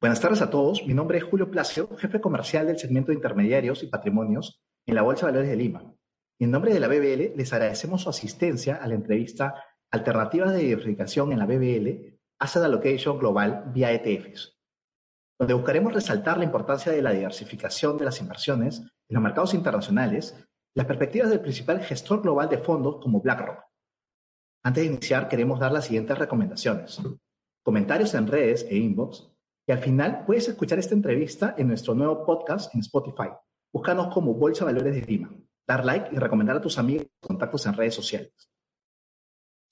Buenas tardes a todos. Mi nombre es Julio Placio, jefe comercial del segmento de intermediarios y patrimonios en la Bolsa de Valores de Lima. Y en nombre de la BBL les agradecemos su asistencia a la entrevista Alternativas de diversificación en la BBL Asset Allocation Global vía ETFs, donde buscaremos resaltar la importancia de la diversificación de las inversiones en los mercados internacionales las perspectivas del principal gestor global de fondos como BlackRock. Antes de iniciar, queremos dar las siguientes recomendaciones. Comentarios en redes e inbox y al final puedes escuchar esta entrevista en nuestro nuevo podcast en Spotify. Búscanos como Bolsa Valores de Lima. Dar like y recomendar a tus amigos contactos en redes sociales.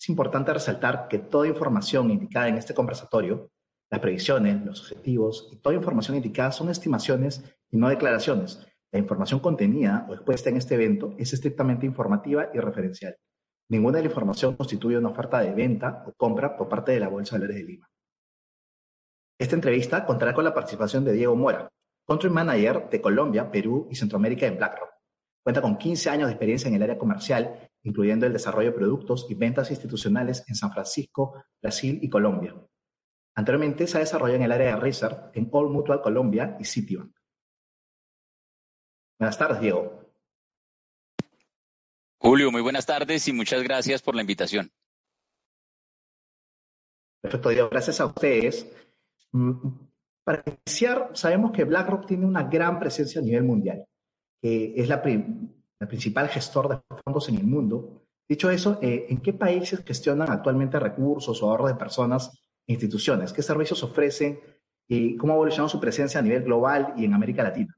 Es importante resaltar que toda información indicada en este conversatorio, las previsiones, los objetivos y toda información indicada son estimaciones y no declaraciones. La información contenida o expuesta en este evento es estrictamente informativa y referencial. Ninguna de la información constituye una oferta de venta o compra por parte de la Bolsa Valores de Lima. Esta entrevista contará con la participación de Diego Mora, Country Manager de Colombia, Perú y Centroamérica en BlackRock. Cuenta con 15 años de experiencia en el área comercial, incluyendo el desarrollo de productos y ventas institucionales en San Francisco, Brasil y Colombia. Anteriormente se ha desarrollado en el área de research en All Mutual Colombia y Citibank. Buenas tardes, Diego. Julio, muy buenas tardes y muchas gracias por la invitación. Perfecto, Diego. Gracias a ustedes. Para iniciar, sabemos que BlackRock tiene una gran presencia a nivel mundial, que es la, principal gestor de fondos en el mundo. Dicho eso, eh, ¿en qué países gestionan actualmente recursos o ahorros de personas e instituciones? ¿Qué servicios ofrecen? ¿Y cómo ha evolucionado su presencia a nivel global y en América Latina?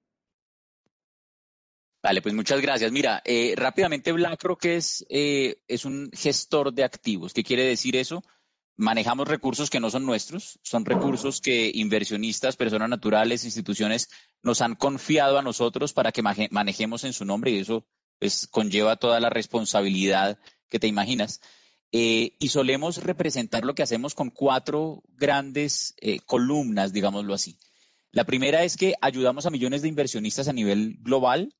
Vale, pues muchas gracias. Mira, eh, rápidamente BlackRock eh, es un gestor de activos. ¿Qué quiere decir eso? Manejamos recursos que no son nuestros, son recursos que inversionistas, personas naturales, instituciones nos han confiado a nosotros para que manejemos en su nombre y eso pues, conlleva toda la responsabilidad que te imaginas. Eh, y solemos representar lo que hacemos con cuatro grandes eh, columnas, digámoslo así. La primera es que ayudamos a millones de inversionistas a nivel global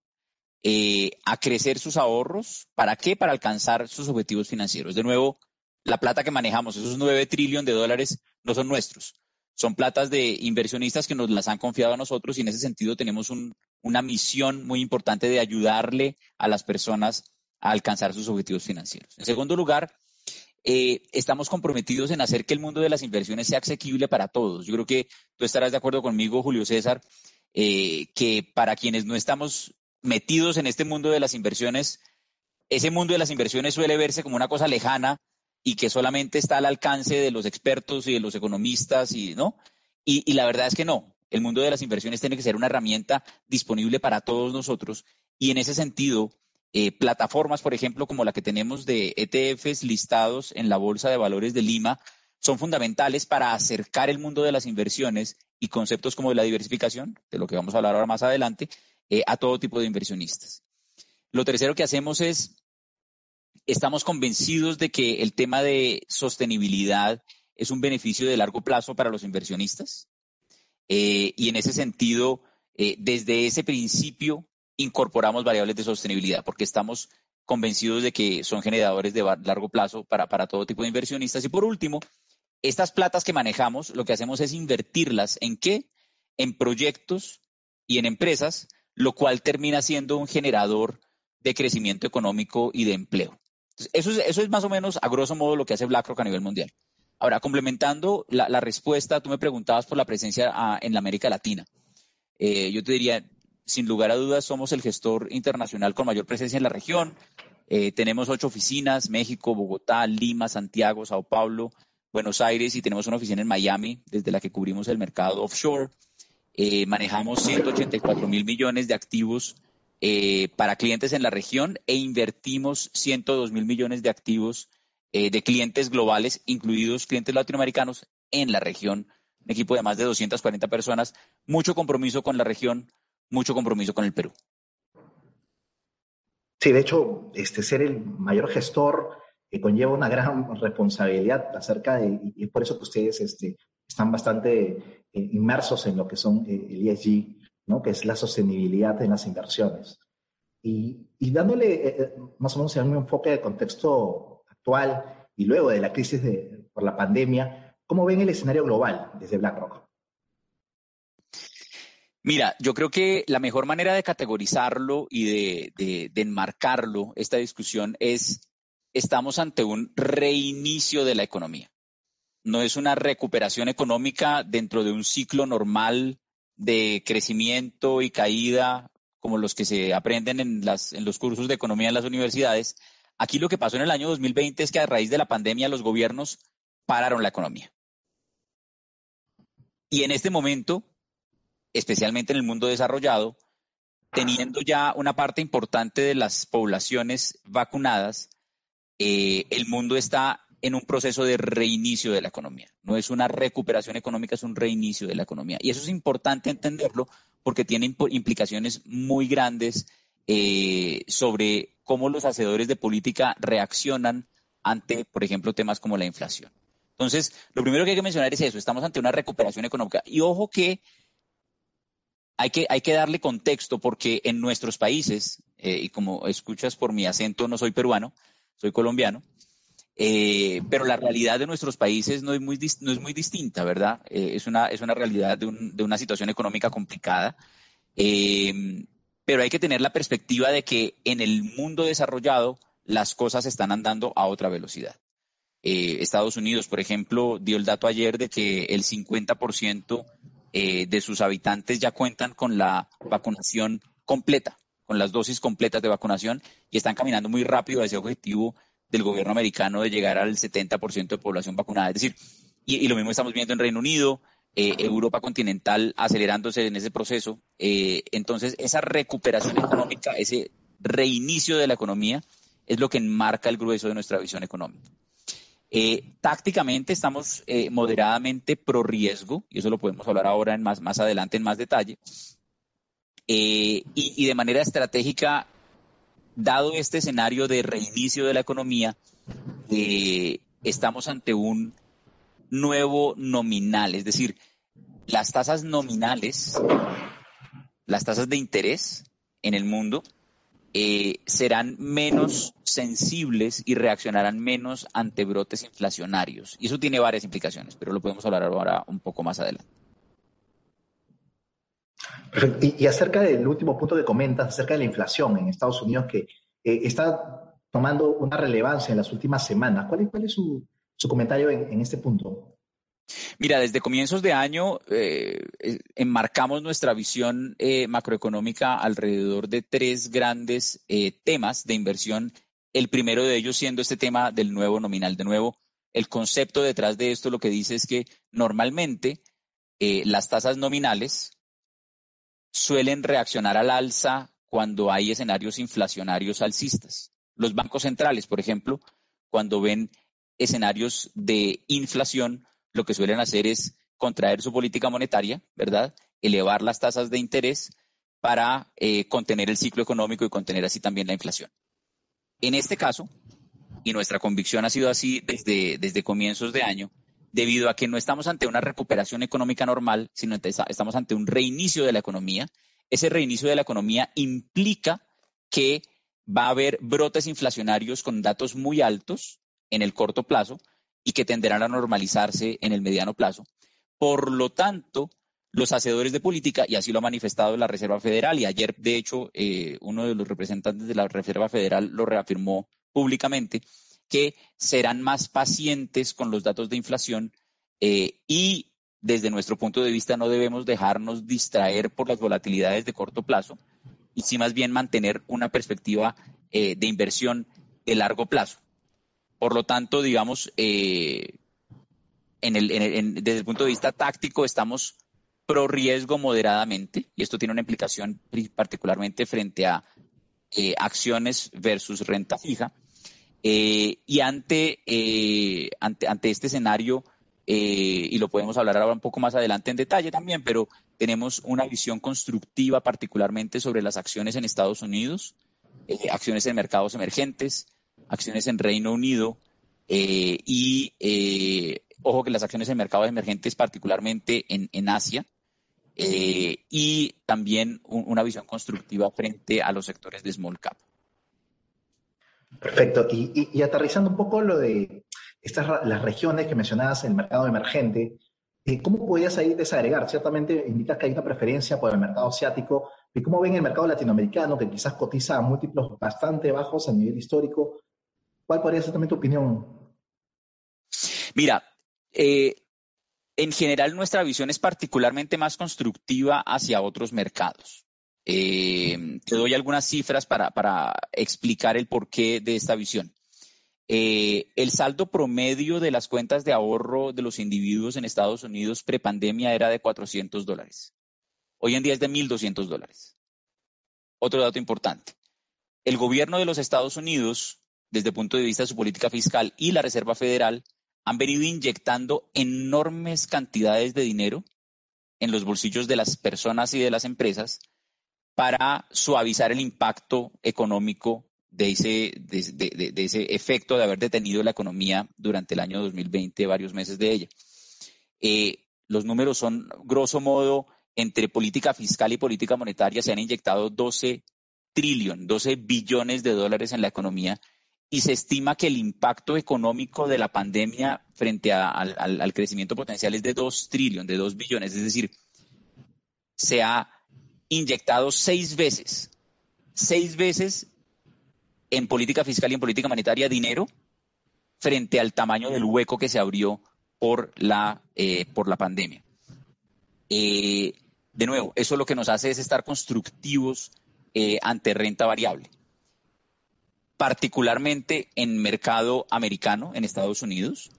eh, a crecer sus ahorros. ¿Para qué? Para alcanzar sus objetivos financieros. De nuevo, la plata que manejamos, esos 9 trillones de dólares, no son nuestros. Son platas de inversionistas que nos las han confiado a nosotros y en ese sentido tenemos una misión muy importante de ayudarle a las personas a alcanzar sus objetivos financieros. En segundo lugar, eh, estamos comprometidos en hacer que el mundo de las inversiones sea asequible para todos. Yo creo que tú estarás de acuerdo conmigo, Julio César, eh, que para quienes no estamos metidos en este mundo de las inversiones, ese mundo de las inversiones suele verse como una cosa lejana y que solamente está al alcance de los expertos y de los economistas y no. Y, la verdad es que no. El mundo de las inversiones tiene que ser una herramienta disponible para todos nosotros y en ese sentido, eh, plataformas, por ejemplo, como la que tenemos de ETFs listados en la Bolsa de Valores de Lima, son fundamentales para acercar el mundo de las inversiones y conceptos como la diversificación, de lo que vamos a hablar ahora más adelante, eh, a todo tipo de inversionistas. Lo tercero que hacemos es estamos convencidos de que el tema de sostenibilidad es un beneficio de largo plazo para los inversionistas. Eh, y en ese sentido, eh, desde ese principio incorporamos variables de sostenibilidad porque estamos convencidos de que son generadores de largo plazo para, para todo tipo de inversionistas. Y por último, estas platas que manejamos, lo que hacemos es invertirlas en qué? En proyectos y en empresas, lo cual termina siendo un generador de crecimiento económico y de empleo. Eso es, eso es más o menos, a grosso modo, lo que hace BlackRock a nivel mundial. Ahora, complementando la, respuesta, tú me preguntabas por la presencia ah, en la América Latina. Eh, yo te diría, sin lugar a dudas, somos el gestor internacional con mayor presencia en la región. Eh, tenemos ocho oficinas, México, Bogotá, Lima, Santiago, Sao Paulo, Buenos Aires y tenemos una oficina en Miami, desde la que cubrimos el mercado offshore. Eh, manejamos 184 mil millones de activos eh, para clientes en la región e invertimos 102 mil millones de activos eh, de clientes globales, incluidos clientes latinoamericanos, en la región. Un equipo de más de 240 personas, mucho compromiso con la región, mucho compromiso con el Perú. Sí, de hecho, este, ser el mayor gestor conlleva una gran responsabilidad acerca de, y es por eso que ustedes este, están bastante eh, inmersos en lo que son el ESG que es la sostenibilidad de las inversiones. Y, dándole eh, eh, más o menos un enfoque de contexto actual y luego de la crisis de, por la pandemia, ¿cómo ven el escenario global desde BlackRock? Mira, yo creo que la mejor manera de categorizarlo y de, enmarcarlo, esta discusión, es estamos ante un reinicio de la economía. No es una recuperación económica dentro de un ciclo normal de crecimiento y caída como los que se aprenden en, en los cursos de economía en las universidades. Aquí lo que pasó en el año 2020 es que a raíz de la pandemia los gobiernos pararon la economía. Y en este momento especialmente en el mundo desarrollado, teniendo ya una parte importante de las poblaciones vacunadas, eh, el mundo está en un proceso de reinicio de la economía. No es una recuperación económica, es un reinicio de la economía. Y eso es importante entenderlo porque tiene implicaciones muy grandes eh, sobre cómo los hacedores de política reaccionan ante, por ejemplo, temas como la inflación. Entonces, lo primero que hay que mencionar es eso, estamos ante una recuperación económica. Y ojo que hay que, hay que darle contexto porque en nuestros países, eh, y como escuchas por mi acento, no soy peruano, soy colombiano, eh, pero la realidad de nuestros países no es muy, no es muy distinta, ¿verdad? Eh, es, una, es una realidad de, un, de, una situación económica complicada, pero hay que tener la perspectiva de que en el mundo desarrollado las cosas están andando a otra velocidad. Estados Unidos, por ejemplo, dio el dato ayer de que el 50% eh, de sus habitantes ya cuentan con la vacunación completa, con las dosis completas de vacunación y están caminando muy rápido a ese objetivo del gobierno americano de llegar al 70% de población vacunada. Es decir, y, lo mismo estamos viendo en Reino Unido, eh, Europa continental acelerándose en ese proceso. Eh, entonces, esa recuperación económica, ese reinicio de la economía, es lo que enmarca el grueso de nuestra visión económica. Eh, tácticamente estamos moderadamente pro riesgo, y eso lo podemos hablar ahora en más, más adelante en más detalle. Y, de manera estratégica, dado este escenario de reinicio de la economía, estamos ante un nuevo nominal, es decir, las tasas nominales, las tasas de interés en el mundo eh, serán menos sensibles y reaccionarán menos ante brotes inflacionarios. Y eso tiene varias implicaciones, pero lo podemos hablar ahora un poco más adelante. Y, acerca del último punto que comentas, acerca de la inflación en Estados Unidos, que eh, está tomando una relevancia en las últimas semanas, ¿cuál es, su, comentario en este punto? Mira, desde comienzos de año eh, enmarcamos nuestra visión eh, macroeconómica alrededor de tres grandes temas de inversión. El primero de ellos siendo este tema del nuevo nominal. De nuevo, el concepto detrás de esto lo que dice es que normalmente las tasas nominales suelen reaccionar al alza cuando hay escenarios inflacionarios alcistas. Los bancos centrales, por ejemplo, cuando ven escenarios de inflación, lo que suelen hacer es contraer su política monetaria, ¿verdad? Elevar las tasas de interés para eh, contener el ciclo económico y contener así también la inflación. En este caso, y nuestra convicción ha sido así desde, desde comienzos de año, debido a que no estamos ante una recuperación económica normal, sino estamos ante un reinicio de la economía. Ese reinicio de la economía implica que va a haber brotes inflacionarios con datos muy altos en el corto plazo, y que tenderán a normalizarse en el mediano plazo. Por lo tanto, los hacedores de política, y así lo ha manifestado la Reserva Federal, y ayer, de hecho, eh, uno de los representantes de la Reserva Federal lo reafirmó públicamente, que serán más pacientes con los datos de inflación eh, y desde nuestro punto de vista no debemos dejarnos distraer por las volatilidades de corto plazo y sí más bien mantener una perspectiva eh, de inversión de largo plazo. Por lo tanto, digamos, eh, desde el punto de vista táctico estamos pro riesgo moderadamente, y esto tiene una implicación particularmente frente a acciones versus renta fija. Eh, y ante, ante, ante, este escenario, y lo podemos hablar ahora un poco más adelante en detalle también, pero tenemos una visión constructiva particularmente sobre las acciones en Estados Unidos, acciones en mercados emergentes, acciones en Reino Unido eh, y, eh, ojo que las acciones en mercados emergentes, particularmente en, Asia, eh, y también una visión constructiva frente a los sectores de small cap. Perfecto. Y, aterrizando un poco lo de estas las regiones que mencionabas en el mercado emergente, Eh, ¿Cómo podrías ahí desagregar? Ciertamente indicas que hay una preferencia por el mercado asiático. ¿Y cómo ven el mercado latinoamericano, que quizás cotiza a múltiplos bastante bajos a nivel histórico? ¿Cuál podría ser también tu opinión? Mira, eh, en general nuestra visión es particularmente más constructiva hacia otros mercados. Eh, te doy algunas cifras para, para, explicar el porqué de esta visión. Eh, el saldo promedio de las cuentas de ahorro de los individuos en Estados Unidos prepandemia era de 400 dólares. Hoy en día es de 1.200 dólares. Otro dato importante. El gobierno de los Estados Unidos, desde el punto de vista de su política fiscal y la Reserva Federal, han venido inyectando enormes cantidades de dinero en los bolsillos de las personas y de las empresas para suavizar el impacto económico de ese, de, ese efecto de haber detenido la economía durante el año 2020, varios meses de ella. Eh, los números son, grosso modo, entre política fiscal y política monetaria se han inyectado 12 trillones, 12 billones de dólares en la economía y se estima que el impacto económico de la pandemia frente al, crecimiento potencial es de 2 trillones, de 2 billones. Es decir, se ha inyectado seis veces, seis veces en política fiscal y en política monetaria dinero frente al tamaño del hueco que se abrió por la, eh, por la pandemia. Eh, de nuevo, eso lo que nos hace es estar constructivos eh, ante renta variable particularmente en mercado americano, en Estados Unidos,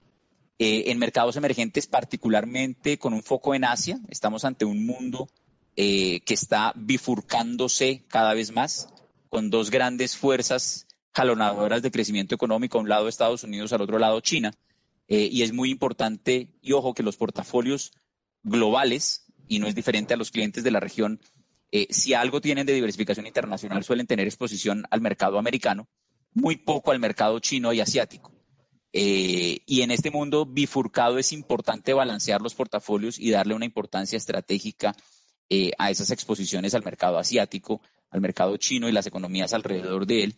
en mercados emergentes, particularmente con un foco en Asia. Estamos ante un mundo eh, que está bifurcándose cada vez más, con dos grandes fuerzas jalonadoras de crecimiento económico, a un lado Estados Unidos, al otro lado China. Eh, y es muy importante, y ojo, que los portafolios globales, y no es diferente a los clientes de la región, si algo tienen de diversificación internacional, suelen tener exposición al mercado americano muy poco al mercado chino y asiático. Eh, y en este mundo bifurcado es importante balancear los portafolios y darle una importancia estratégica eh, a esas exposiciones al mercado asiático, al mercado chino y las economías alrededor de él.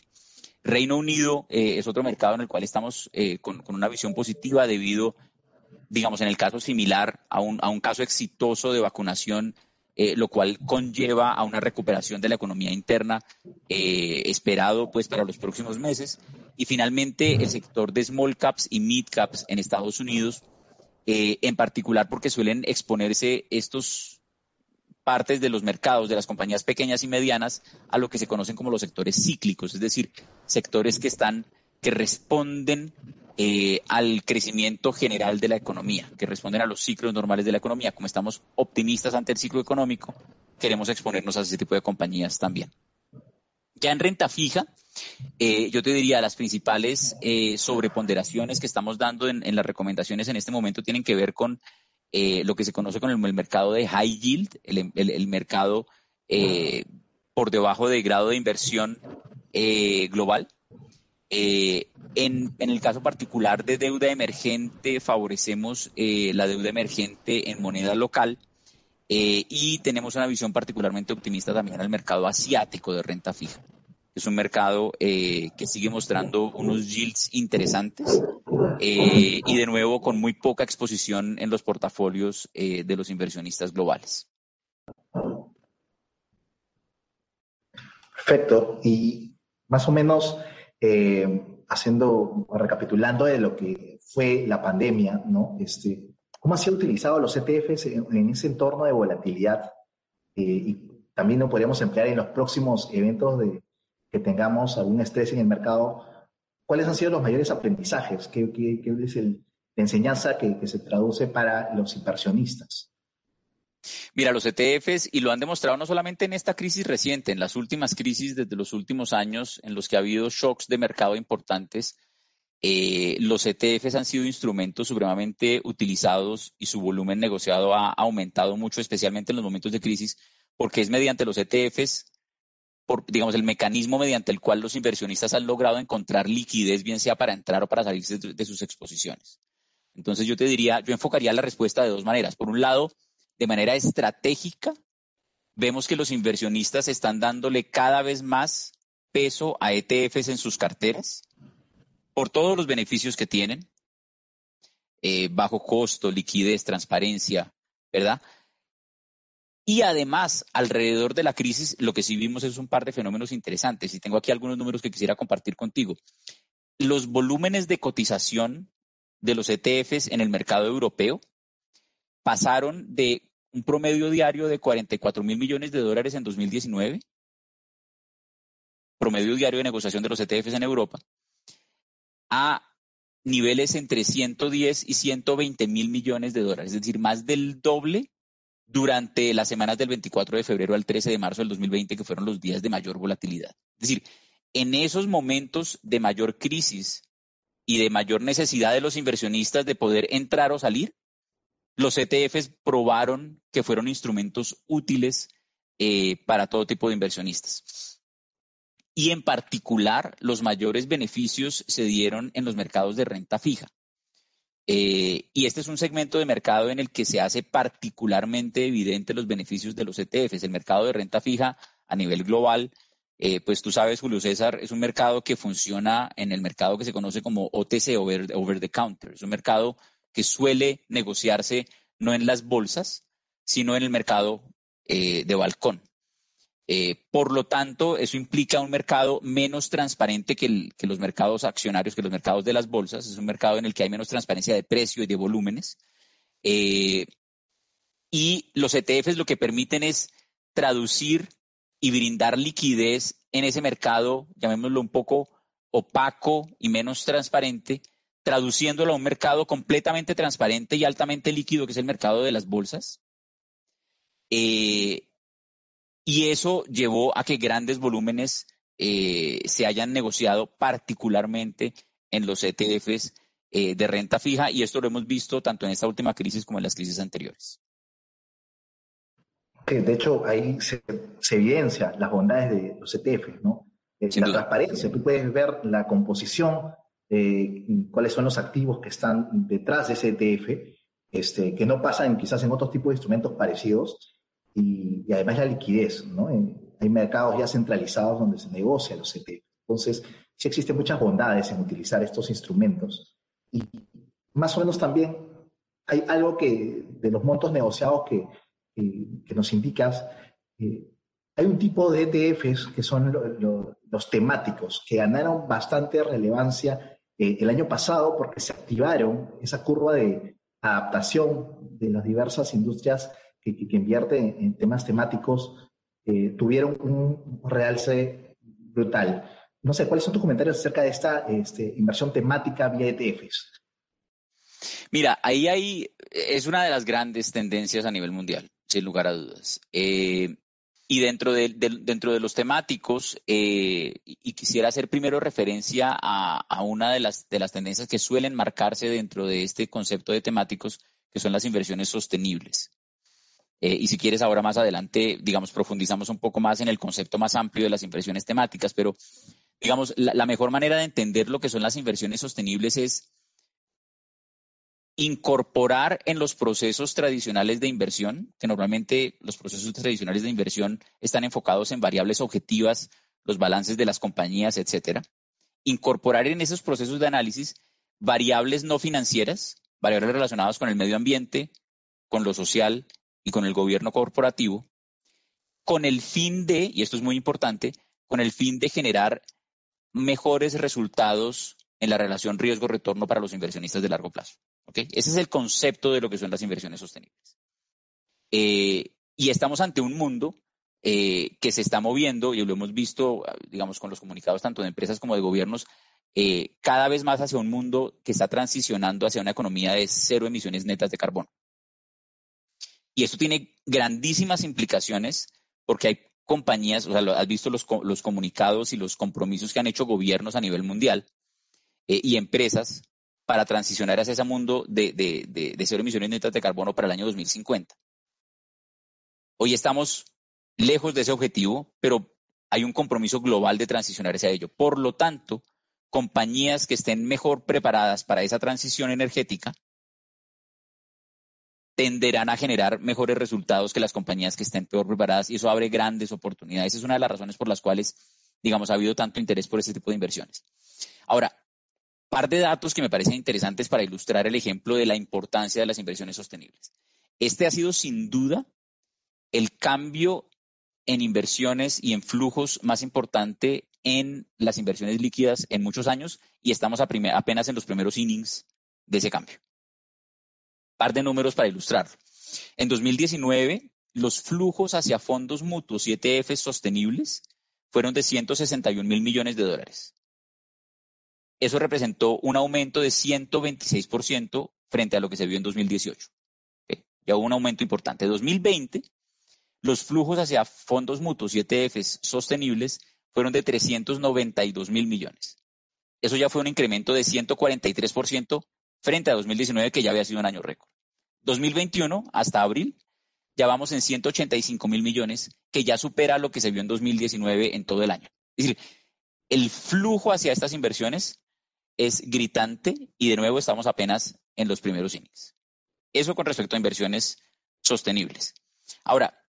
Reino Unido eh, es otro mercado en el cual estamos con, una visión positiva debido, digamos, en el caso similar a un, a un caso exitoso de vacunación eh, lo cual conlleva a una recuperación de la economía interna eh, esperado pues para los próximos meses. Y finalmente el sector de small caps y mid caps en Estados Unidos, eh, en particular porque suelen exponerse estos partes de los mercados de las compañías pequeñas y medianas a lo que se conocen como los sectores cíclicos, es decir, sectores que están que responden eh, al crecimiento general de la economía, que responden a los ciclos normales de la economía. Como estamos optimistas ante el ciclo económico, queremos exponernos a ese tipo de compañías también. Ya en renta fija, eh, yo te diría, las principales eh, sobreponderaciones que estamos dando en, las recomendaciones en este momento tienen que ver con lo que se conoce con el, mercado de high yield, el, mercado por debajo del grado de inversión global. En, el caso particular de deuda emergente, favorecemos eh, la deuda emergente en moneda local eh, y tenemos una visión particularmente optimista también al mercado asiático de renta fija. Es un mercado eh, que sigue mostrando unos yields interesantes y de nuevo con muy poca exposición en los portafolios de los inversionistas globales. Perfecto. Y más o menos haciendo, recapitulando de lo que fue la pandemia, ¿no? Este, ¿Cómo han sido utilizados los ETFs en, ese entorno de volatilidad? Eh, y también lo podríamos emplear en los próximos eventos de que tengamos algún estrés en el mercado. ¿Cuáles han sido los mayores aprendizajes? ¿Qué, es el, la enseñanza que, que se traduce para los inversionistas? Mira, los ETFs, y lo han demostrado no solamente en esta crisis reciente, en las últimas crisis desde los últimos años en los que ha habido shocks de mercado importantes, eh, los ETFs han sido instrumentos supremamente utilizados y su volumen negociado ha aumentado mucho, especialmente en los momentos de crisis, porque es mediante los ETFs, por, digamos, el mecanismo mediante el cual los inversionistas han logrado encontrar liquidez, bien sea para entrar o para salirse de sus exposiciones. Entonces yo te diría, yo enfocaría la respuesta de dos maneras. Por un lado, de manera estratégica, vemos que los inversionistas están dándole cada vez más peso a ETFs en sus carteras por todos los beneficios que tienen. eh, bajo costo, liquidez, transparencia, ¿verdad? Y además, alrededor de la crisis, lo que sí vimos es un par de fenómenos interesantes. Y tengo aquí algunos números que quisiera compartir contigo. Los volúmenes de cotización de los ETFs en el mercado europeo pasaron de un promedio diario de 44 mil millones de dólares en 2019, promedio diario de negociación de los ETFs en Europa, a niveles entre 110 y 120 mil millones de dólares, es decir, más del doble durante las semanas del 24 de febrero al 13 de marzo del 2020, que fueron los días de mayor volatilidad. Es decir, en esos momentos de mayor crisis y de mayor necesidad de los inversionistas de poder entrar o salir, los ETFs probaron que fueron instrumentos útiles eh, para todo tipo de inversionistas. Y en particular, los mayores beneficios se dieron en los mercados de renta fija. Eh, y este es un segmento de mercado en el que se hace particularmente evidente los beneficios de los ETFs. El mercado de renta fija a nivel global, eh, pues tú sabes, Julio César, es un mercado que funciona en el mercado que se conoce como OTC, over, the counter. Es un mercado que suele negociarse no en las bolsas, sino en el mercado eh, de balcón. Eh, por lo tanto, eso implica un mercado menos transparente que, los mercados accionarios, que los mercados de las bolsas. Es un mercado en el que hay menos transparencia de precio y de volúmenes. Eh, y los ETFs lo que permiten es traducir y brindar liquidez en ese mercado, llamémoslo un poco opaco y menos transparente, traduciéndolo a un mercado completamente transparente y altamente líquido, que es el mercado de las bolsas. Eh, y eso llevó a que grandes volúmenes eh, se hayan negociado particularmente en los ETFs eh, de renta fija y esto lo hemos visto tanto en esta última crisis como en las crisis anteriores. de hecho, ahí se, evidencia las bondades de los ETFs, ¿no? Eh, la transparencia, tú puedes ver la composición, cuáles son los activos que están detrás de ese ETF, este, que no pasan quizás en otros tipos de instrumentos parecidos, y, además la liquidez, ¿no? hay mercados ya centralizados donde se negocia los ETF. Entonces, sí existen muchas bondades en utilizar estos instrumentos. Y más o menos también hay algo que de los montos negociados que, que nos indicas, eh, hay un tipo de ETFs que son los temáticos, que ganaron bastante relevancia eh, el año pasado porque se activaron esa curva de adaptación de las diversas industrias que, invierte en, temas temáticos eh, tuvieron un realce brutal. No sé, ¿cuáles son tus comentarios acerca de esta este, inversión temática vía ETFs? Mira, ahí hay, es una de las grandes tendencias a nivel mundial, sin lugar a dudas. Eh, y dentro de, dentro de los temáticos, eh, y quisiera hacer primero referencia a, a, una de las, de las tendencias que suelen marcarse dentro de este concepto de temáticos, que son las inversiones sostenibles. Eh, y si quieres, ahora más adelante, digamos, profundizamos un poco más en el concepto más amplio de las inversiones temáticas, pero digamos, la, mejor manera de entender lo que son las inversiones sostenibles es incorporar en los procesos tradicionales de inversión, que normalmente los procesos tradicionales de inversión están enfocados en variables objetivas, los balances de las compañías, etcétera. Incorporar en esos procesos de análisis variables no financieras, variables relacionadas con el medio ambiente, con lo social y con el gobierno corporativo, con el fin de, y esto es muy importante, con el fin de generar mejores resultados en la relación riesgo-retorno para los inversionistas de largo plazo. Ese es el concepto de lo que son las inversiones sostenibles. Eh, y estamos ante un mundo eh, que se está moviendo, y lo hemos visto, digamos, con los comunicados tanto de empresas como de gobiernos, eh, cada vez más hacia un mundo que está transicionando hacia una economía de cero emisiones netas de carbono. Y esto tiene grandísimas implicaciones porque hay compañías, o sea, has visto los, los comunicados y los compromisos que han hecho gobiernos a nivel mundial eh, y empresas para transicionar hacia ese mundo de, de, de, cero emisiones netas de carbono para el año 2050. Hoy estamos lejos de ese objetivo, pero hay un compromiso global de transicionar hacia ello. Por lo tanto, compañías que estén mejor preparadas para esa transición energética tenderán a generar mejores resultados que las compañías que estén peor preparadas y eso abre grandes oportunidades. Es una de las razones por las cuales, digamos, ha habido tanto interés por ese tipo de inversiones. Ahora, par de datos que me parecen interesantes para ilustrar el ejemplo de la importancia de las inversiones sostenibles. Este ha sido sin duda el cambio en inversiones y en flujos más importante en las inversiones líquidas en muchos años y estamos apenas en los primeros innings de ese cambio. Par de números para ilustrar. En 2019, los flujos hacia fondos mutuos y ETFs sostenibles fueron de 161 mil millones de dólares. Eso representó un aumento de 126% frente a lo que se vio en 2018. Ya hubo un aumento importante. En 2020, los flujos hacia fondos mutuos y ETFs sostenibles fueron de 392 mil millones. Eso ya fue un incremento de 143% frente a 2019, que ya había sido un año récord. 2021, hasta abril, ya vamos en 185 mil millones, que ya supera lo que se vio en 2019 en todo el año. Es decir, el flujo hacia estas inversiones es gritante y de nuevo estamos apenas en los primeros innings. Eso con respecto a inversiones sostenibles. Ahora,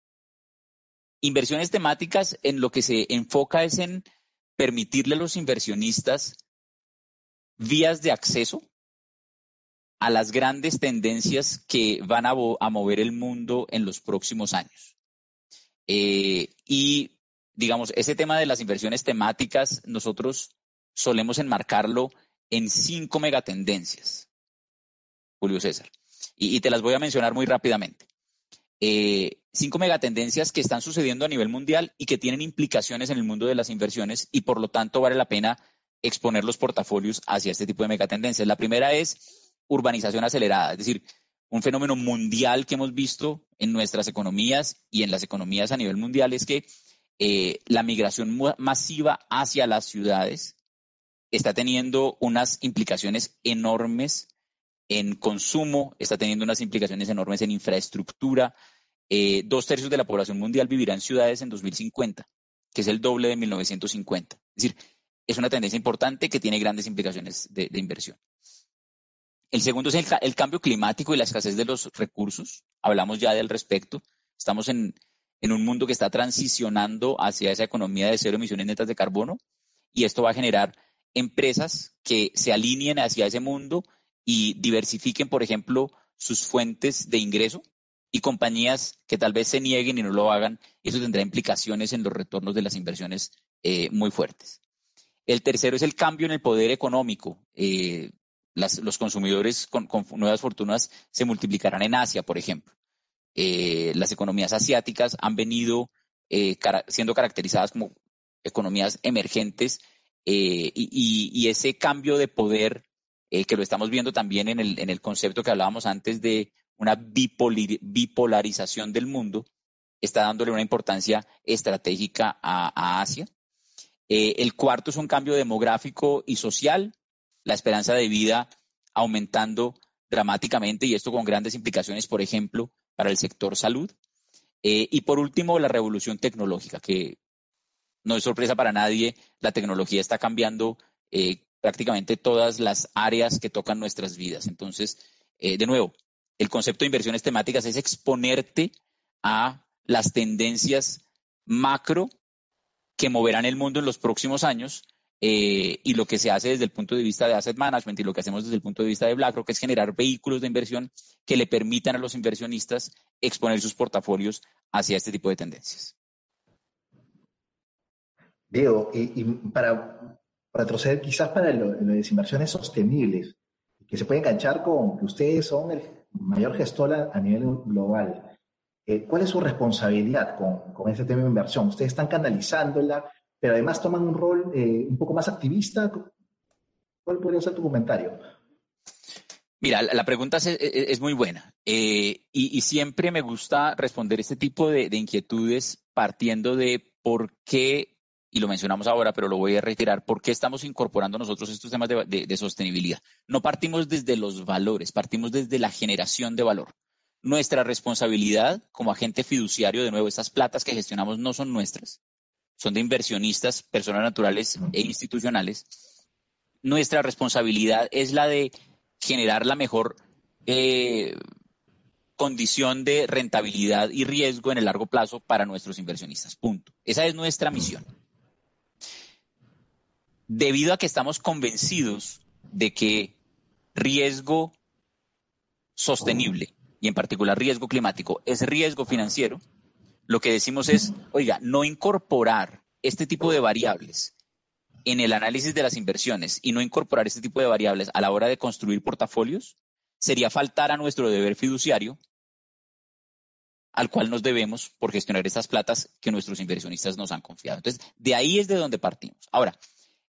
inversiones temáticas en lo que se enfoca es en permitirle a los inversionistas vías de acceso a las grandes tendencias que van a, mover el mundo en los próximos años. Eh, y, digamos, ese tema de las inversiones temáticas, nosotros solemos enmarcarlo en cinco megatendencias, Julio César. Y, te las voy a mencionar muy rápidamente. Eh, cinco megatendencias que están sucediendo a nivel mundial y que tienen implicaciones en el mundo de las inversiones y por lo tanto vale la pena exponer los portafolios hacia este tipo de megatendencias. La primera es urbanización acelerada, es decir, un fenómeno mundial que hemos visto en nuestras economías y en las economías a nivel mundial es que eh, la migración masiva hacia las ciudades está teniendo unas implicaciones enormes en consumo, está teniendo unas implicaciones enormes en infraestructura, eh, dos tercios de la población mundial vivirá en ciudades en 2050, que es el doble de 1950. Es decir, es una tendencia importante que tiene grandes implicaciones de, inversión. El segundo es el, cambio climático y la escasez de los recursos. Hablamos ya del respecto. Estamos en, un mundo que está transicionando hacia esa economía de cero emisiones netas de carbono y esto va a generar empresas que se alineen hacia ese mundo y diversifiquen, por ejemplo, sus fuentes de ingreso y compañías que tal vez se nieguen y no lo hagan, eso tendrá implicaciones en los retornos de las inversiones eh, muy fuertes. El tercero es el cambio en el poder económico. Eh, los consumidores con, nuevas fortunas se multiplicarán en Asia, por ejemplo. Eh, las economías asiáticas han venido siendo caracterizadas como economías emergentes y, ese cambio de poder que lo estamos viendo también en el, concepto que hablábamos antes de una bipolarización del mundo, está dándole una importancia estratégica a, Asia. Eh, el cuarto es un cambio demográfico y social, la esperanza de vida aumentando dramáticamente y esto con grandes implicaciones, por ejemplo, para el sector salud. Eh, y por último, la revolución tecnológica, que no es sorpresa para nadie, la tecnología está cambiando eh, prácticamente todas las áreas que tocan nuestras vidas. Entonces, de nuevo, el concepto de inversiones temáticas es exponerte a las tendencias macro que moverán el mundo en los próximos años eh, y lo que se hace desde el punto de vista de asset management y lo que hacemos desde el punto de vista de BlackRock es generar vehículos de inversión que le permitan a los inversionistas exponer sus portafolios hacia este tipo de tendencias. Diego, y, para, retroceder quizás para las inversiones sostenibles, que se puede enganchar con que ustedes son el mayor gestor a, nivel global. Eh, ¿Cuál es su responsabilidad con, con este tema de inversión? Ustedes están canalizándola, pero además toman un rol eh, un poco más activista. ¿Cuál podría ser tu comentario? Mira, la, pregunta es, muy buena eh, y, siempre me gusta responder este tipo de, de inquietudes partiendo de por qué y lo mencionamos ahora, pero lo voy a reiterar, ¿por qué estamos incorporando nosotros estos temas de, sostenibilidad? No partimos desde los valores, partimos desde la generación de valor. Nuestra responsabilidad como agente fiduciario, de nuevo, estas platas que gestionamos no son nuestras, son de inversionistas, personas naturales e institucionales. Nuestra responsabilidad es la de generar la mejor eh, condición de rentabilidad y riesgo en el largo plazo para nuestros inversionistas. Punto. Esa es nuestra misión debido a que estamos convencidos de que riesgo sostenible y en particular riesgo climático es riesgo financiero, lo que decimos es, oiga, no incorporar este tipo de variables en el análisis de las inversiones y no incorporar este tipo de variables a la hora de construir portafolios sería faltar a nuestro deber fiduciario al cual nos debemos por gestionar estas platas que nuestros inversionistas nos han confiado. Entonces, de ahí es de donde partimos. Ahora,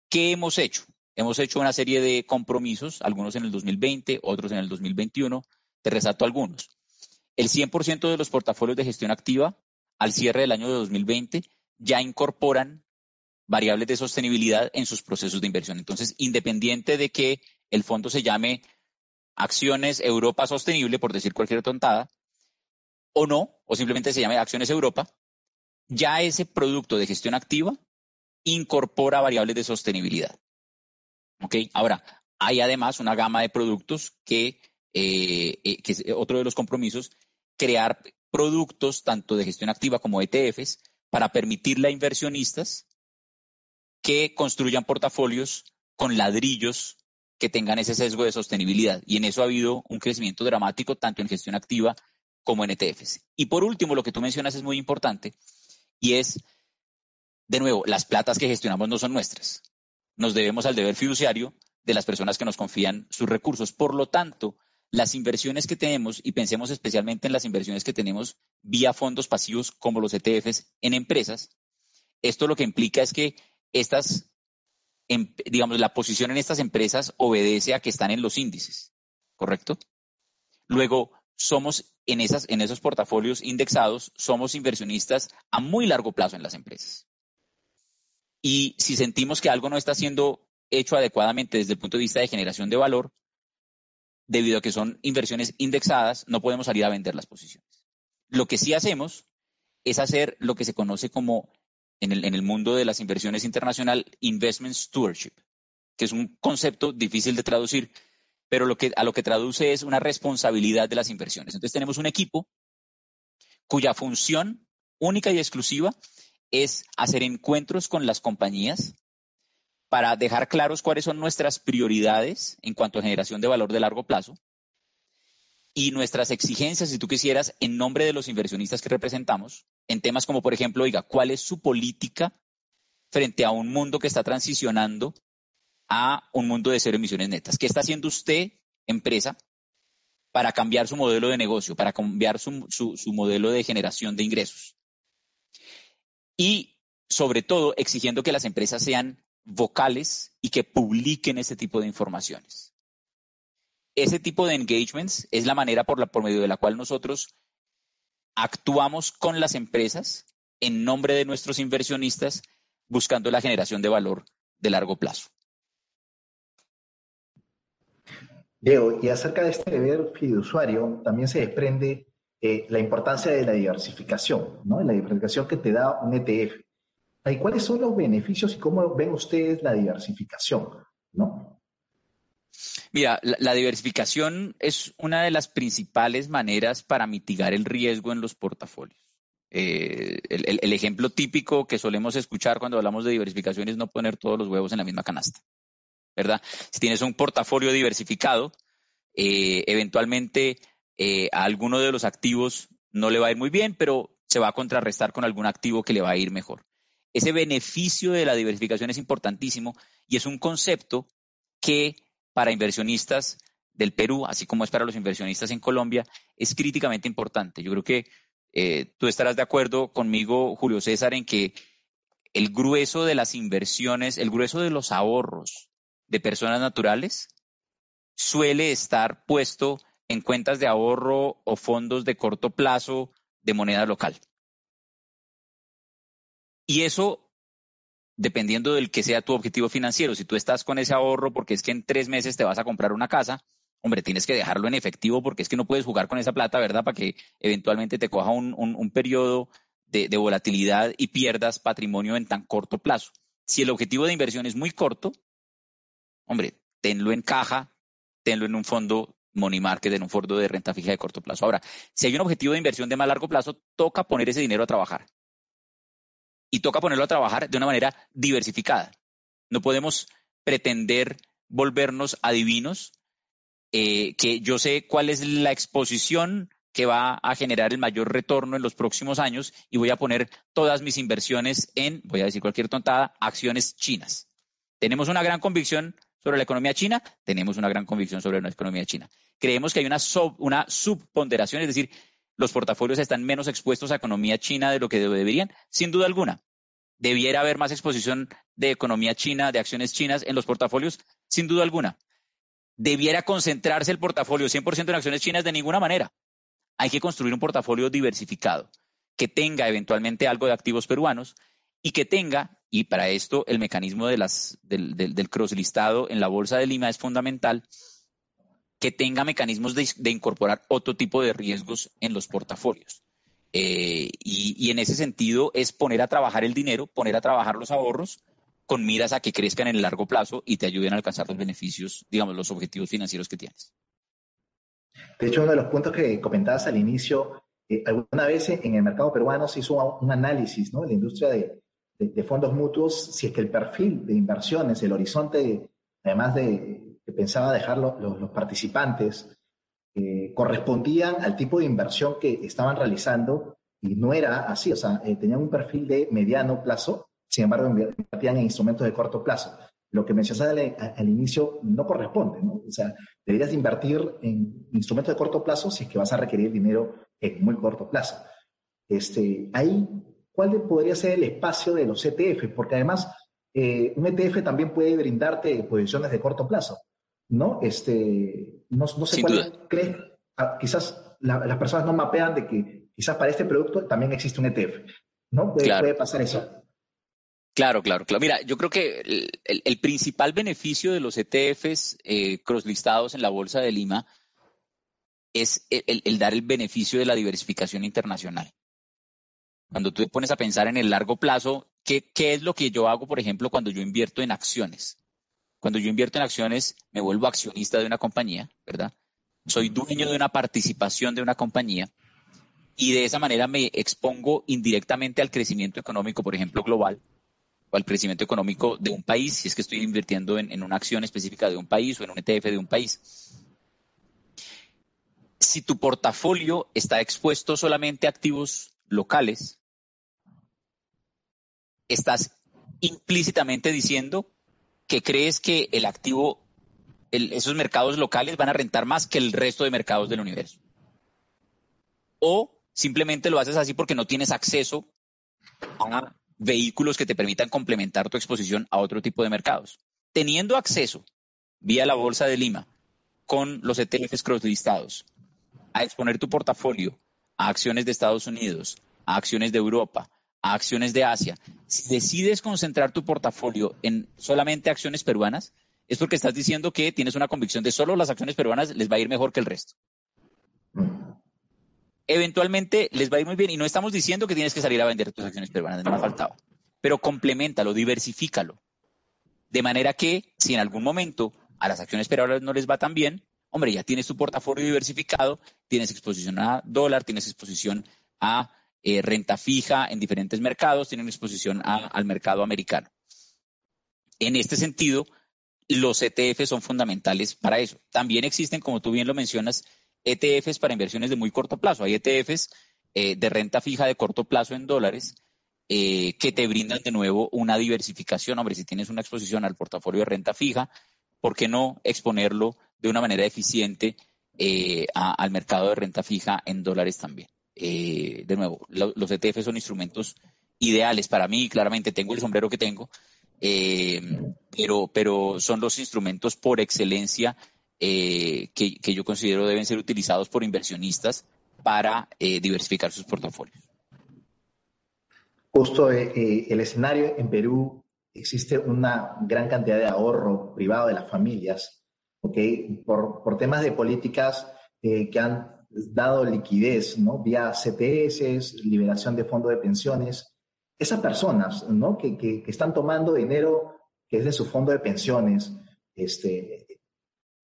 ¿qué hemos hecho? Hemos hecho una serie de compromisos, algunos en el 2020, otros en el 2021. Te resalto algunos. El 100% de los portafolios de gestión activa al cierre del año de 2020 ya incorporan variables de sostenibilidad en sus procesos de inversión. Entonces, independiente de que el fondo se llame Acciones Europa Sostenible, por decir cualquier tontada, o no, o simplemente se llame Acciones Europa, ya ese producto de gestión activa incorpora variables de sostenibilidad. ¿Ok? Ahora, hay además una gama de productos que, eh, eh, que es otro de los compromisos, crear productos tanto de gestión activa como ETFs para permitirle a inversionistas que construyan portafolios con ladrillos que tengan ese sesgo de sostenibilidad. Y en eso ha habido un crecimiento dramático tanto en gestión activa como en ETFs. Y por último, lo que tú mencionas es muy importante y es, de nuevo, las platas que gestionamos no son nuestras. Nos debemos al deber fiduciario de las personas que nos confían sus recursos. Por lo tanto, las inversiones que tenemos, y pensemos especialmente en las inversiones que tenemos vía fondos pasivos como los ETFs en empresas, esto lo que implica es que estas, em, digamos, la posición en estas empresas obedece a que están en los índices, ¿correcto? Luego, somos en, esas, en esos portafolios indexados, somos inversionistas a muy largo plazo en las empresas. Y si sentimos que algo no está siendo hecho adecuadamente desde el punto de vista de generación de valor, debido a que son inversiones indexadas, no podemos salir a vender las posiciones. Lo que sí hacemos es hacer lo que se conoce como, en el, en el mundo de las inversiones internacional, investment stewardship, que es un concepto difícil de traducir, pero lo que, a lo que traduce es una responsabilidad de las inversiones. Entonces tenemos un equipo cuya función única y exclusiva es hacer encuentros con las compañías para dejar claros cuáles son nuestras prioridades en cuanto a generación de valor de largo plazo y nuestras exigencias, si tú quisieras, en nombre de los inversionistas que representamos, en temas como, por ejemplo, oiga, ¿cuál es su política frente a un mundo que está transicionando a un mundo de cero emisiones netas. ¿Qué está haciendo usted, empresa, para cambiar su modelo de negocio, para cambiar su, su, modelo de generación de ingresos? Y sobre todo, exigiendo que las empresas sean vocales y que publiquen ese tipo de informaciones. Ese tipo de engagements es la manera por, la, por medio de la cual nosotros actuamos con las empresas en nombre de nuestros inversionistas buscando la generación de valor de largo plazo. Diego, y acerca de este deber fiduciario, también se desprende eh, la importancia de la diversificación, ¿no? La diversificación que te da un ETF. ¿Y cuáles son los beneficios y cómo ven ustedes la diversificación, ¿no? Mira, la, diversificación es una de las principales maneras para mitigar el riesgo en los portafolios. Eh, el, ejemplo típico que solemos escuchar cuando hablamos de diversificación es no poner todos los huevos en la misma canasta. ¿verdad? Si tienes un portafolio diversificado, eh, eventualmente eh, a alguno de los activos no le va a ir muy bien, pero se va a contrarrestar con algún activo que le va a ir mejor. Ese beneficio de la diversificación es importantísimo y es un concepto que para inversionistas del Perú, así como es para los inversionistas en Colombia, es críticamente importante. Yo creo que eh, tú estarás de acuerdo conmigo, Julio César, en que el grueso de las inversiones, el grueso de los ahorros de personas naturales suele estar puesto en cuentas de ahorro o fondos de corto plazo de moneda local. Y eso, dependiendo del que sea tu objetivo financiero, si tú estás con ese ahorro porque es que en tres meses te vas a comprar una casa, hombre, tienes que dejarlo en efectivo porque es que no puedes jugar con esa plata, ¿verdad? Para que eventualmente te coja un, periodo de, de volatilidad y pierdas patrimonio en tan corto plazo. Si el objetivo de inversión es muy corto, hombre, tenlo en caja, tenlo en un fondo money market, en un fondo de renta fija de corto plazo. Ahora, si hay un objetivo de inversión de más largo plazo, toca poner ese dinero a trabajar. Y toca ponerlo a trabajar de una manera diversificada. No podemos pretender volvernos adivinos, eh, que yo sé cuál es la exposición que va a generar el mayor retorno en los próximos años y voy a poner todas mis inversiones en, voy a decir cualquier tontada, acciones chinas. Tenemos una gran convicción sobre la economía china, tenemos una gran convicción sobre la economía china. Creemos que hay una, una subponderación, es decir, los portafolios están menos expuestos a economía china de lo que deberían, sin duda alguna. Debiera haber más exposición de economía china, de acciones chinas en los portafolios, sin duda alguna. Debiera concentrarse el portafolio 100% en acciones chinas de ninguna manera. Hay que construir un portafolio diversificado que tenga eventualmente algo de activos peruanos y que tenga, y para esto el mecanismo de las, del, del, cross listado en la Bolsa de Lima es fundamental, que tenga mecanismos de, incorporar otro tipo de riesgos en los portafolios. Eh, y, en ese sentido es poner a trabajar el dinero, poner a trabajar los ahorros con miras a que crezcan en el largo plazo y te ayuden a alcanzar los beneficios, digamos, los objetivos financieros que tienes. De hecho, uno de los puntos que comentabas al inicio, eh, alguna vez en el mercado peruano se hizo un análisis, ¿no? En la industria de, fondos mutuos, si es que el perfil de inversiones, el horizonte, además de que pensaba dejar los, participantes, eh, correspondían al tipo de inversión que estaban realizando y no era así, o sea, eh, tenían un perfil de mediano plazo, sin embargo, invertían en instrumentos de corto plazo lo que mencionaste al, inicio no corresponde, ¿no? O sea, deberías invertir en instrumentos de corto plazo si es que vas a requerir dinero en muy corto plazo. Este, ahí, ¿cuál podría ser el espacio de los ETF? Porque además, eh, un ETF también puede brindarte posiciones de corto plazo, ¿no? Este, no, sé cuál crees, ah, quizás las personas no mapean de que quizás para este producto también existe un ETF, ¿no? puede pasar eso. Claro, claro, claro. Mira, yo creo que el, principal beneficio de los ETFs eh, crosslistados en la Bolsa de Lima es el, dar el beneficio de la diversificación internacional. Cuando tú te pones a pensar en el largo plazo, ¿qué, ¿qué es lo que yo hago, por ejemplo, cuando yo invierto en acciones? Cuando yo invierto en acciones, me vuelvo accionista de una compañía, ¿verdad? Soy dueño de una participación de una compañía y de esa manera me expongo indirectamente al crecimiento económico, por ejemplo, global o al crecimiento económico de un país, si es que estoy invirtiendo en, una acción específica de un país o en un ETF de un país. Si tu portafolio está expuesto solamente a activos locales, estás implícitamente diciendo que crees que el activo, esos mercados locales van a rentar más que el resto de mercados del universo. O simplemente lo haces así porque no tienes acceso a vehículos que te permitan complementar tu exposición a otro tipo de mercados. Teniendo acceso vía la Bolsa de Lima con los ETFs cross-listados a exponer tu portafolio a acciones de Estados Unidos, a acciones de Europa, a acciones de Asia, si decides concentrar tu portafolio en solamente acciones peruanas, es porque estás diciendo que tienes una convicción de solo las acciones peruanas les va a ir mejor que el resto eventualmente les va a ir muy bien. Y no estamos diciendo que tienes que salir a vender tus acciones peruanas, no me ha faltado. Pero complementalo, diversifícalo. De manera que si en algún momento a las acciones peruanas no les va tan bien, hombre, ya tienes tu portafolio diversificado, tienes exposición a dólar, tienes exposición a eh, renta fija en diferentes mercados, tienes exposición al mercado americano. En este sentido, los ETF son fundamentales para eso. También existen, como tú bien lo mencionas, ETFs para inversiones de muy corto plazo. Hay ETFs eh, de renta fija de corto plazo en dólares eh, que te brindan de nuevo una diversificación. Hombre, si tienes una exposición al portafolio de renta fija, ¿por qué no exponerlo de una manera eficiente al mercado de renta fija en dólares también? De nuevo, los ETFs son instrumentos ideales para mí. Claramente tengo el sombrero que tengo, pero, pero son los instrumentos por excelencia eh, que, yo considero deben ser utilizados por inversionistas para eh, diversificar sus portafolios. Justo eh, el escenario en Perú existe una gran cantidad de ahorro privado de las familias, por, por temas de políticas que han dado liquidez, ¿no? Vía CTS, liberación de fondos de pensiones. Esas personas, ¿no? Que, que, que, están tomando dinero que es de su fondo de pensiones, este,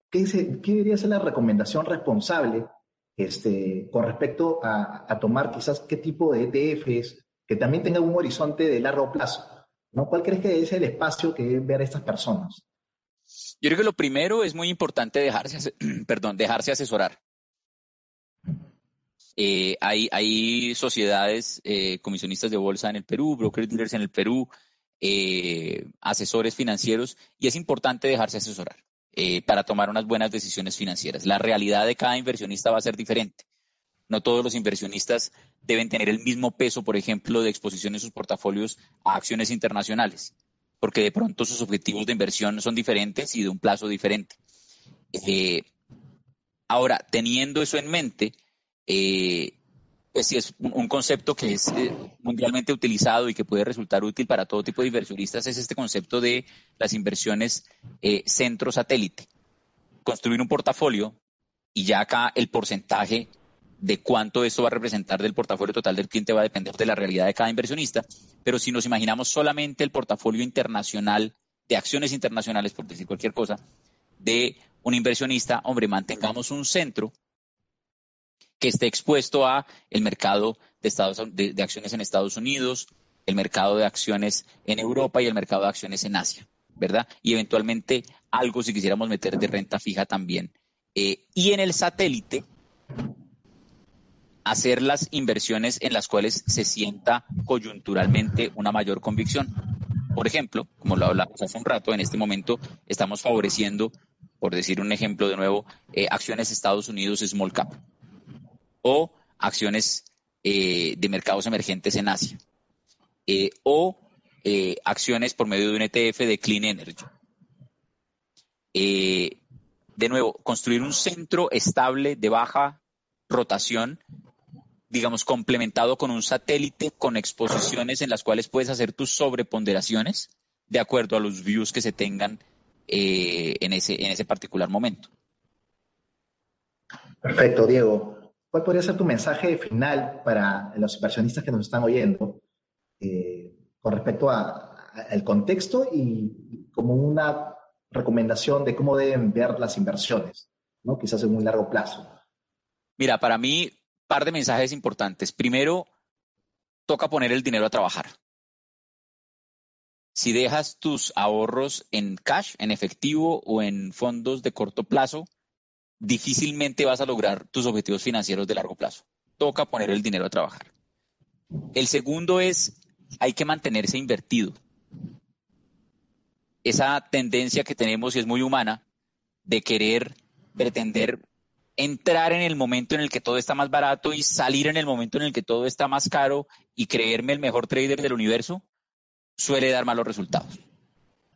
¿qué, debería ser la recomendación responsable este, con respecto a, tomar quizás qué tipo de ETFs que también tengan un horizonte de largo plazo? ¿no? ¿Cuál crees que es el espacio que deben ver estas personas? Yo creo que lo primero es muy importante dejarse, perdón, dejarse asesorar. Eh, hay, sociedades eh, comisionistas de bolsa en el Perú, broker dealers en el Perú, eh, asesores financieros, y es importante dejarse asesorar para tomar unas buenas decisiones financieras. La realidad de cada inversionista va a ser diferente. No todos los inversionistas deben tener el mismo peso, por ejemplo, de exposición en sus portafolios a acciones internacionales, porque de pronto sus objetivos de inversión son diferentes y de un plazo diferente. ahora, teniendo eso en mente, eh, pues sí es un, concepto que es eh, mundialmente utilizado y que puede resultar útil para todo tipo de inversionistas, es este concepto de las inversiones eh, centro-satélite. Construir un portafolio y ya acá el porcentaje de cuánto esto va a representar del portafolio total del cliente va a depender de la realidad de cada inversionista, pero si nos imaginamos solamente el portafolio internacional de acciones internacionales, por decir cualquier cosa, de un inversionista, hombre, mantengamos un centro que esté expuesto a el mercado de, Estados, de, acciones en Estados Unidos, el mercado de acciones en Europa y el mercado de acciones en Asia, ¿verdad? Y eventualmente algo si quisiéramos meter de renta fija también. Eh, y en el satélite, hacer las inversiones en las cuales se sienta coyunturalmente una mayor convicción. Por ejemplo, como lo hablamos hace un rato, en este momento estamos favoreciendo, por decir un ejemplo de nuevo, eh, acciones Estados Unidos Small Cap o acciones eh, de mercados emergentes en Asia, eh, o eh, acciones por medio de un ETF de Clean Energy. de nuevo, construir un centro estable de baja rotación, digamos, complementado con un satélite con exposiciones en las cuales puedes hacer tus sobreponderaciones de acuerdo a los views que se tengan en, ese, en ese particular momento. Perfecto, Diego. ¿Cuál podría ser tu mensaje final para los inversionistas que nos están oyendo eh, con respecto al contexto y como una recomendación de cómo deben ver las inversiones, ¿no? quizás en un largo plazo? Mira, para mí, par de mensajes importantes. Primero, toca poner el dinero a trabajar. Si dejas tus ahorros en cash, en efectivo o en fondos de corto plazo, difícilmente vas a lograr tus objetivos financieros de largo plazo. Toca poner el dinero a trabajar. El segundo es, hay que mantenerse invertido. Esa tendencia que tenemos y es muy humana de querer pretender entrar en el momento en el que todo está más barato y salir en el momento en el que todo está más caro y creerme el mejor trader del universo, suele dar malos resultados.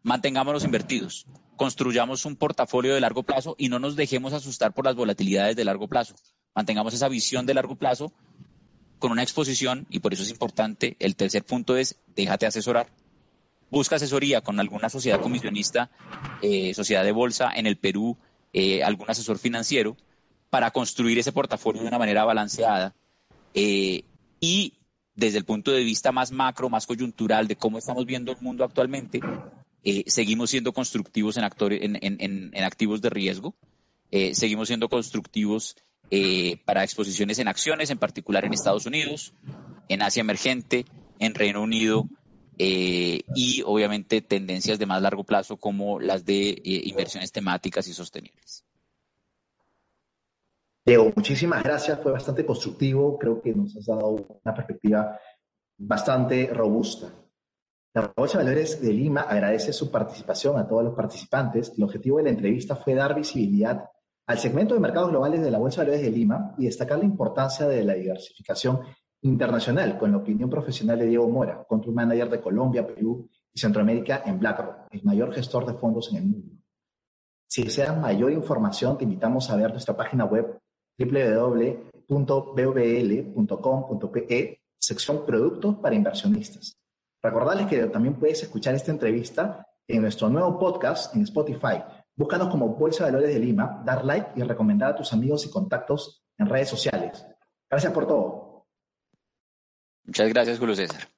Mantengámonos invertidos construyamos un portafolio de largo plazo y no nos dejemos asustar por las volatilidades de largo plazo. Mantengamos esa visión de largo plazo con una exposición y por eso es importante. El tercer punto es déjate asesorar. Busca asesoría con alguna sociedad comisionista, eh, sociedad de bolsa en el Perú, eh, algún asesor financiero para construir ese portafolio de una manera balanceada. Eh, y desde el punto de vista más macro, más coyuntural de cómo estamos viendo el mundo actualmente, eh, seguimos siendo constructivos en, activos de riesgo, eh, seguimos siendo constructivos eh, para exposiciones en acciones, en particular en Estados Unidos, en Asia emergente, en Reino Unido y obviamente tendencias de más largo plazo como las de inversiones temáticas y sostenibles. Diego, muchísimas gracias, fue bastante constructivo, creo que nos has dado una perspectiva bastante robusta. La Bolsa de Valores de Lima agradece su participación a todos los participantes. El objetivo de la entrevista fue dar visibilidad al segmento de mercados globales de la Bolsa de Valores de Lima y destacar la importancia de la diversificación internacional con la opinión profesional de Diego Mora, country manager de Colombia, Perú y Centroamérica en BlackRock, el mayor gestor de fondos en el mundo. Si deseas mayor información, te invitamos a ver nuestra página web www.bvl.com.pe, sección Productos para Inversionistas. Recordarles que también puedes escuchar esta entrevista en nuestro nuevo podcast en Spotify. Búscanos como Bolsa de Valores de Lima, dar like y recomendar a tus amigos y contactos en redes sociales. Gracias por todo. Muchas gracias, Julio César.